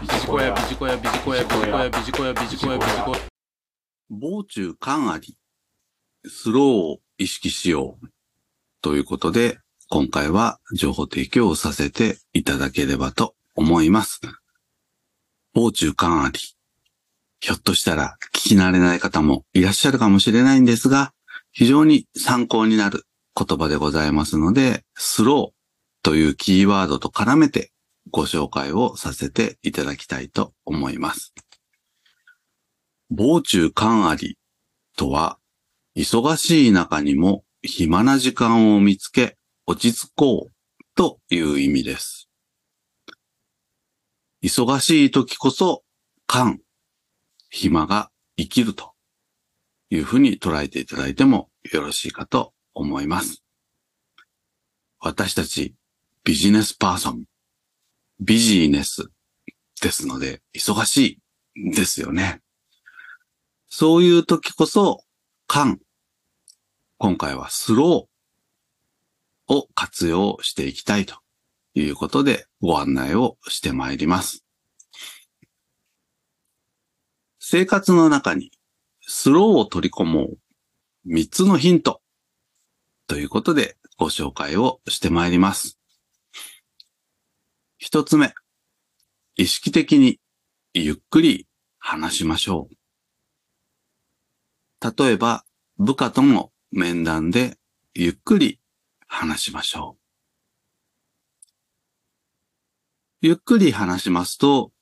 ビジコヤ、ビジコヤ、ビジコヤ、ビジコヤ、ビジコヤ、ビジコヤ、ビジコヤ。傍中間あり、スローを意識しよう。ということで、今回は情報提供をさせていただければと思います。傍中間あり。ひょっとしたら聞き慣れない方もいらっしゃるかもしれないんですが、非常に参考になる言葉でございますので、スローというキーワードと絡めてご紹介をさせていただきたいと思います。傍中間ありとは、忙しい中にも暇な時間を見つけ落ち着こうという意味です。忙しい時こそ間、暇が生きるというふうに捉えていただいてもよろしいかと思います。私たちビジネスパーソン、ビジネスですので忙しいですよね。そういう時こそ間、今回はスローを活用していきたいということでご案内をしてまいります。生活の中にスローを取り込もう3つのヒントということでご紹介をしてまいります。一つ目、意識的にゆっくり話しましょう。例えば、部下との面談でゆっくり話しましょう。ゆっくり話しますと、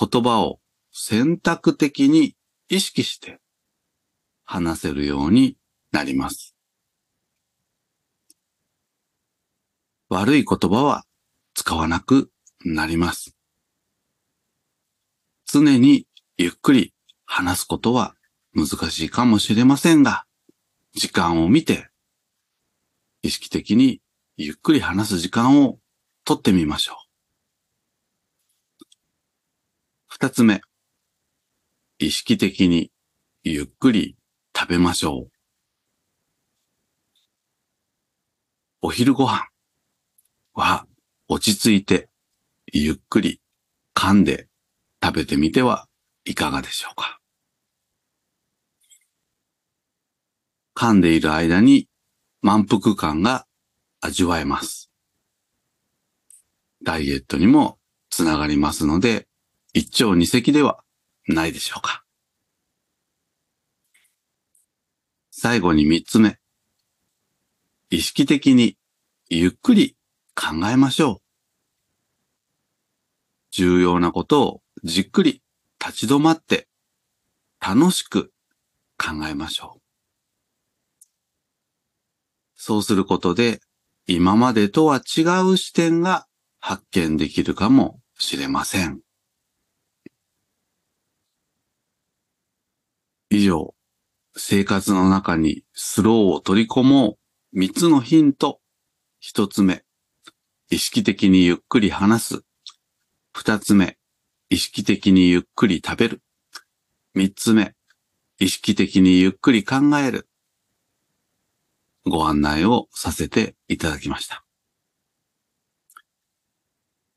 言葉を選択的に意識して話せるようになります。悪い言葉は使わなくなります。常にゆっくり話すことは難しいかもしれませんが、時間を見て、意識的にゆっくり話す時間をとってみましょう。二つ目、意識的にゆっくり食べましょう。お昼ご飯は落ち着いてゆっくり噛んで食べてみてはいかがでしょうか。噛んでいる間に満腹感が味わえます。ダイエットにもつながりますので、一朝二夕ではないでしょうか。最後に三つ目。意識的にゆっくり考えましょう。重要なことをじっくり立ち止まって楽しく考えましょう。そうすることで今までとは違う視点が発見できるかもしれません。以上、生活の中にスローを取り込もう3つのヒント。1つ目、意識的にゆっくり話す。2つ目、意識的にゆっくり食べる。3つ目、意識的にゆっくり考える。ご案内をさせていただきました。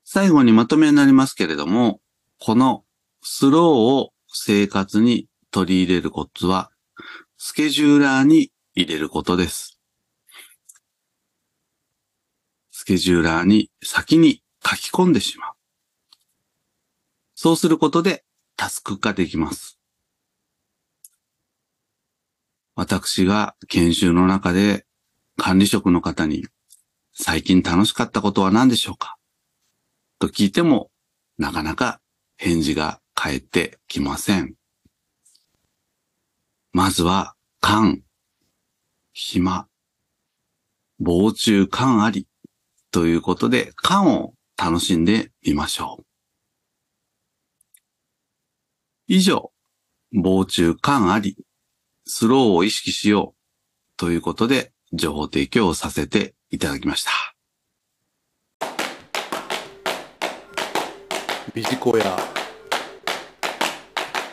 最後にまとめになりますけれども、このスローを生活に取り入れるコツは、スケジューラーに入れることです。スケジューラーに先に書き込んでしまう。そうすることでタスク化できます。私が研修の中で管理職の方に最近楽しかったことは何でしょうか？と聞いてもなかなか返事が返ってきません。まずは、間、暇、傍中間ありということで、間を楽しんでみましょう。以上、防虫感あり、スローを意識しようということで、情報提供させていただきました。ビジコヤ